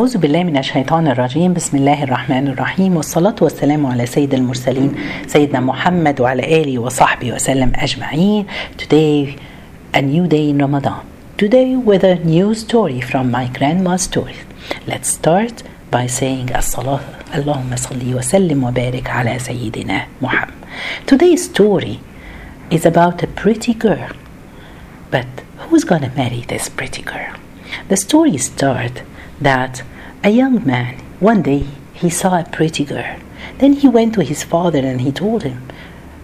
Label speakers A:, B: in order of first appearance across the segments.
A: أعوذ بالله من الشيطان الرجيم بسم الله الرحمن الرحيم والصلاة والسلام على سيد المرسلين سيدنا محمد وعلى آله وصحبه وسلم أجمعين Today a new day in Ramadan Today with a new story from my grandma's stories Let's start by saying الصلاة اللهم صل وسلم وبارك على سيدنا محمد Today's story is about a pretty girl But who's gonna marry this pretty girl? The story starts that a young man, one day, he saw a pretty girl. Then he went to his father and he told him,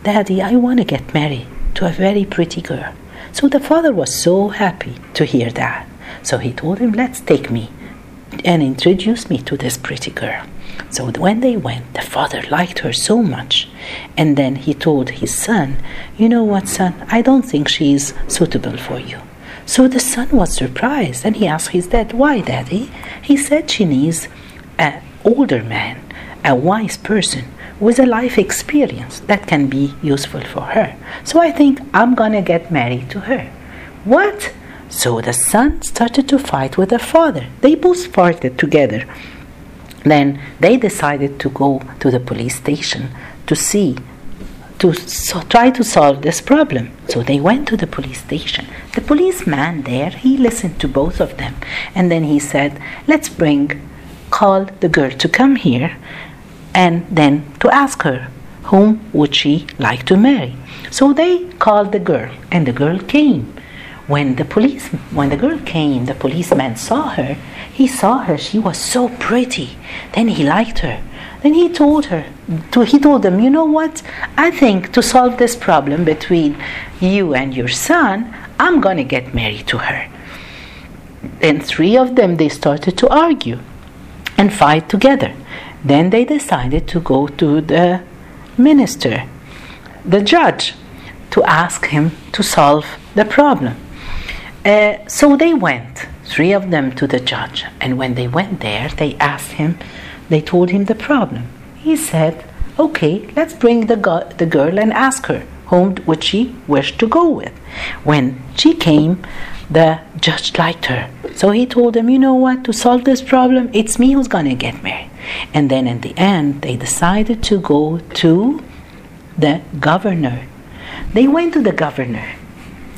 A: Daddy, I want to get married to a very pretty girl. So the father was so happy to hear that. So he told him, Let's take me and introduce me to this pretty girl. So when they went, the father liked her so much. And then he told his son, You know what, son? I don't think she is suitable for you. So the son was surprised and he asked his dad, Why, daddy? He said she needs an older man, a wise person with a life experience that can be useful for her. So I think I'm gonna get married to her. What? So the son started to fight with the father. They both fought together. Then they decided to go to the police station to see to so try to solve this problem. So they went to the police station. The policeman there, he listened to both of them and then he said, Let's bring, call the girl to come here and then to ask her whom would she like to marry. So they called the girl and the girl came. When the police when the girl came, the policeman saw her. He saw her, she was so pretty. Then he liked her. Then he told her, to, he told them, you know what? I think to solve this problem between you and your son, I'm going to get married to her. Then three of them, they started to argue and fight together. Then they decided to go to the minister, the judge, to ask him to solve the problem. Uh, so they went, three of them, to the judge. And when they went there, they asked him, they told him the problem. He said, Okay, let's bring the, go- the girl and ask her whom would she wish to go with. When she came, the judge liked her. So he told them, You know what, to solve this problem, it's me who's to get married. And then in the end, they decided to go to the governor. They went to the governor.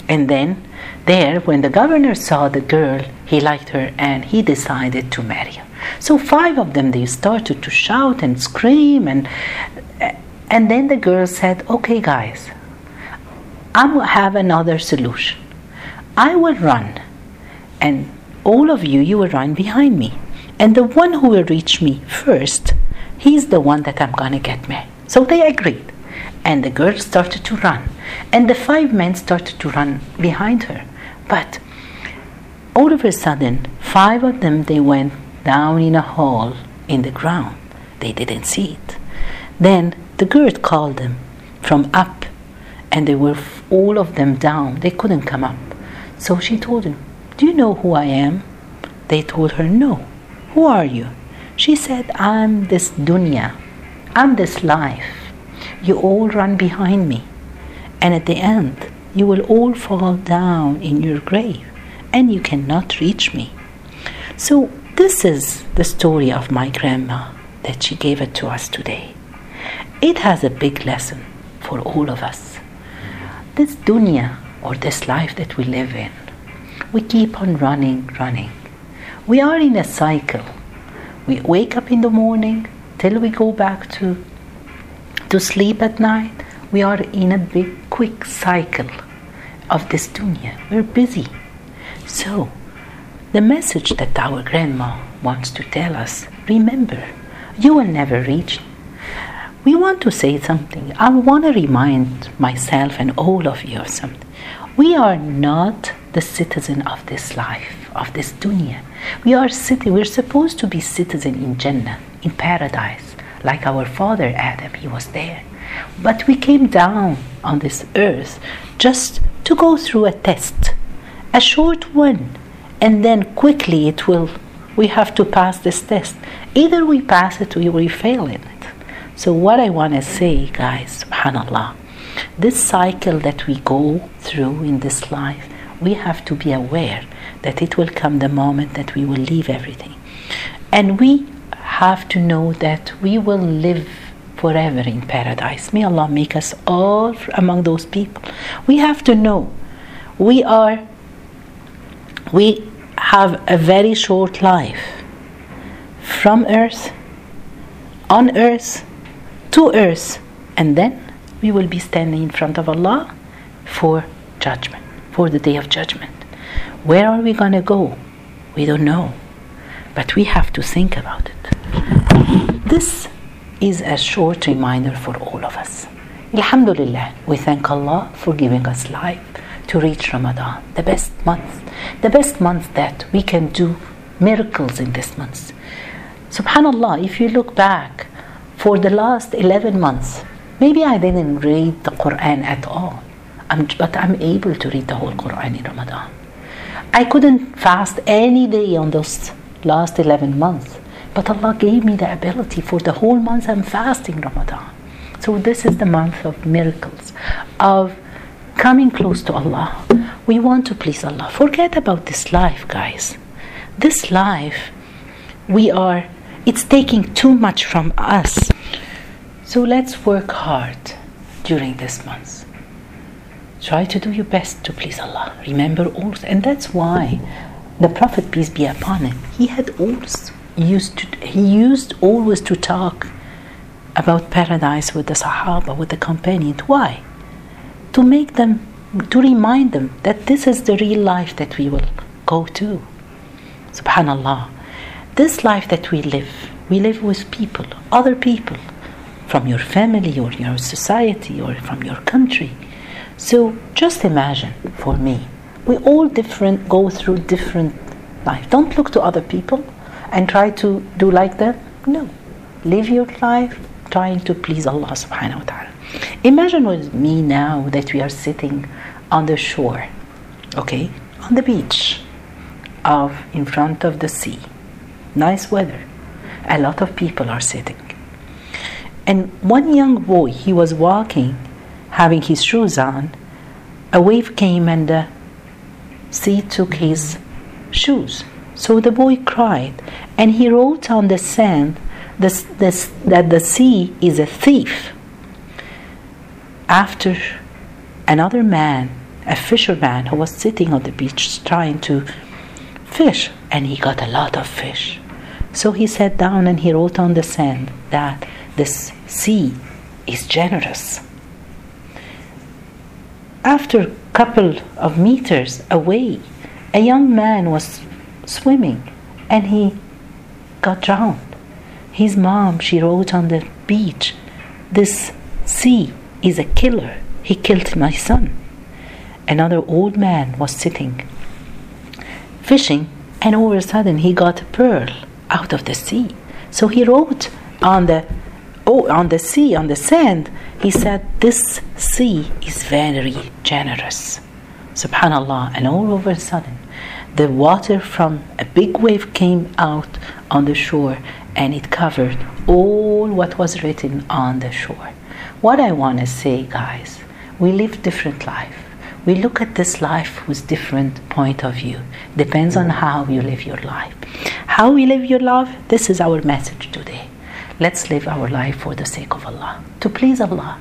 A: And then there, when the governor saw the girl, he liked her and he decided to marry her. So five of them they started to shout and scream and and then the girl said, "Okay, guys, I will have another solution. I will run, and all of you you will run behind me, and the one who will reach me first, he's the one that I'm gonna get married." So they agreed, and the girl started to run, and the five men started to run behind her, but all of a sudden, five of them they went down in a hole in the ground. They didn't see it. Then the girl called them from up, and they were all of them down. They couldn't come up. So she told them, Do you know who I am? They told her, No. Who are you? She said, I'm this dunya. I'm this life. You all run behind me. And at the end, you will all fall down in your grave, and you cannot reach me. So this is the story of my grandma that she gave it to us today. It has a big lesson for all of us. This dunya or this life that we live in, we keep on running, running. We are in a cycle. We wake up in the morning till we go back to to sleep at night. We are in a big quick cycle of this dunya. We're busy. So the message that our grandma wants to tell us remember, you will never reach. We want to say something. I want to remind myself and all of you of something. We are not the citizen of this life, of this dunya. We are city, we're supposed to be citizen in Jannah, in paradise, like our father Adam, he was there. But we came down on this earth just to go through a test, a short one, and then quickly it will we have to pass this test. Either we pass it or we fail in it. So what i want to say guys subhanallah this cycle that we go through in this life we have to be aware that it will come the moment that we will leave everything. And we have to know that we will live forever in paradise. May Allah make us all among those people. We have to know. We are we have a very short life from earth on earth to earth and then we will be standing in front of Allah for judgment for the day of judgment. Where are we going to go? We don't know. But we have to think about it this is a short reminder for all of us. Alhamdulillah, we thank Allah for giving us life to reach Ramadan, the best month, the best month that we can do miracles in this month. Subhanallah, if you look back for the last 11 months, maybe I didn't read the Quran at all, I'm, but I'm able to read the whole Quran in Ramadan. I couldn't fast any day on those last 11 months but Allah gave me the ability for the whole month I'm fasting Ramadan. So this is the month of miracles, of coming close to Allah. We want to please Allah. Forget about this life, guys. This life, we are, it's taking too much from us. So let's work hard during this month. Try to do your best to please Allah. Remember also, and that's why the Prophet, peace be upon him, he had also used to, he used always to talk about paradise with the Sahaba, with the companions. Why? To make them, to remind them that this is the real life that we will go to. Subhanallah. This life that we live, we live with people, other people, from your family or your society or from your country. So just imagine for me, we all different go through different life. Don't look to other people and try to do like them? No. Live your life trying to please Allah subhanahu wa ta'ala. Imagine with me now that we are sitting on the shore, okay, on the beach of in front of the sea. Nice weather. A lot of people are sitting. And one young boy, he was walking, having his shoes on. A wave came and the sea took his shoes. So the boy cried, and he wrote on the sand that the sea is a thief. After another man, a fisherman who was sitting on the beach trying to fish, and he got a lot of fish. So he sat down and he wrote on the sand that this sea is generous. After a couple of meters away, a young man was swimming and he got drowned. His mom, she wrote on the beach, This sea is a killer. He killed my son. Another old man was sitting fishing, and all of a sudden he got a pearl out of the sea. So he wrote on the oh, on the sea, on the sand, he said, This sea is very generous. Subhanallah. And all of a sudden, the water from a big wave came out on the shore and it covered all what was written on the shore. What I want to say, guys, we live different life. We look at this life with different point of view. Depends on how you live your life. How we live your life, this is our message today. Let's live our life for the sake of Allah, to please Allah.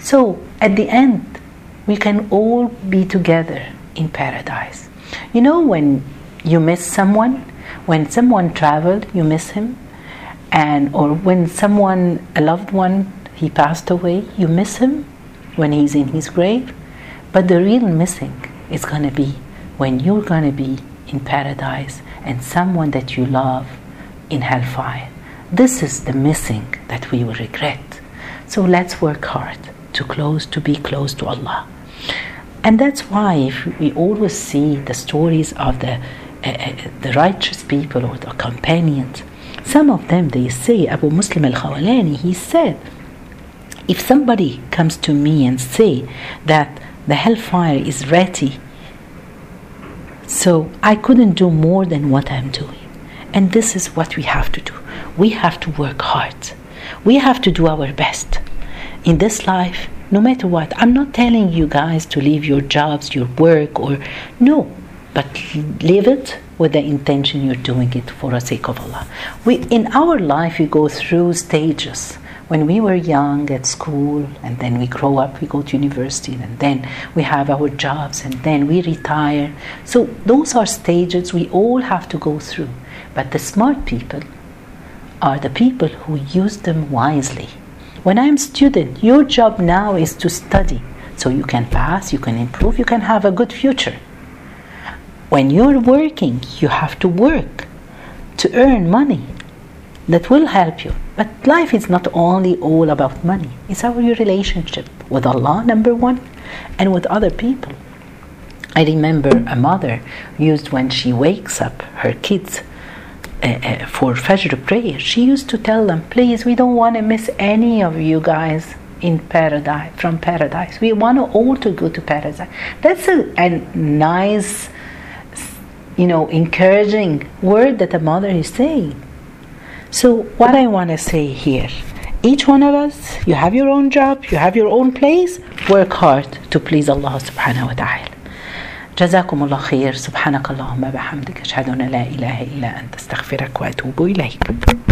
A: So at the end, we can all be together in paradise. You know when you miss someone, when someone traveled, you miss him, and or when someone a loved one he passed away, you miss him when he's in his grave. But the real missing is going to be when you're going to be in paradise and someone that you love in hellfire. This is the missing that we will regret. So let's work hard to close to be close to Allah. And that's why if we always see the stories of the, uh, the righteous people or the companions, some of them they say, Abu Muslim al Khawalani, he said, if somebody comes to me and say that the hellfire is ready, so I couldn't do more than what I'm doing. And this is what we have to do. We have to work hard. We have to do our best. In this life, no matter what. I'm not telling you guys to leave your jobs, your work, or no. but leave it with the intention you're doing it for the sake of Allah. We, in our life, we go through stages. When we were young at school, and then we grow up, we go to university, and then we have our jobs, and then we retire. So, those are stages we all have to go through. But the smart people are the people who use them wisely. When I'm student, your job now is to study so you can pass, you can improve, you can have a good future. When you're working, you have to work to earn money that will help you. But life is not only all about money, it's our relationship with Allah, number one, and with other people. I remember a mother used when she wakes up her kids uh, uh, for Fajr prayer, she used to tell them, please, we don't want to miss any of you guys in paradise, from paradise. We want all to go to paradise. That's a, a nice, you know, encouraging word that the mother is saying. So, what I want to say here, each one of us, you have your own job, you have your own place, work hard to please Allah subhanahu wa ta'ala. جزاكم الله خير. سبحانك اللهم بحمدك أشهد أن لا إله إلا أنت. أستغفرك وأتوب إليك.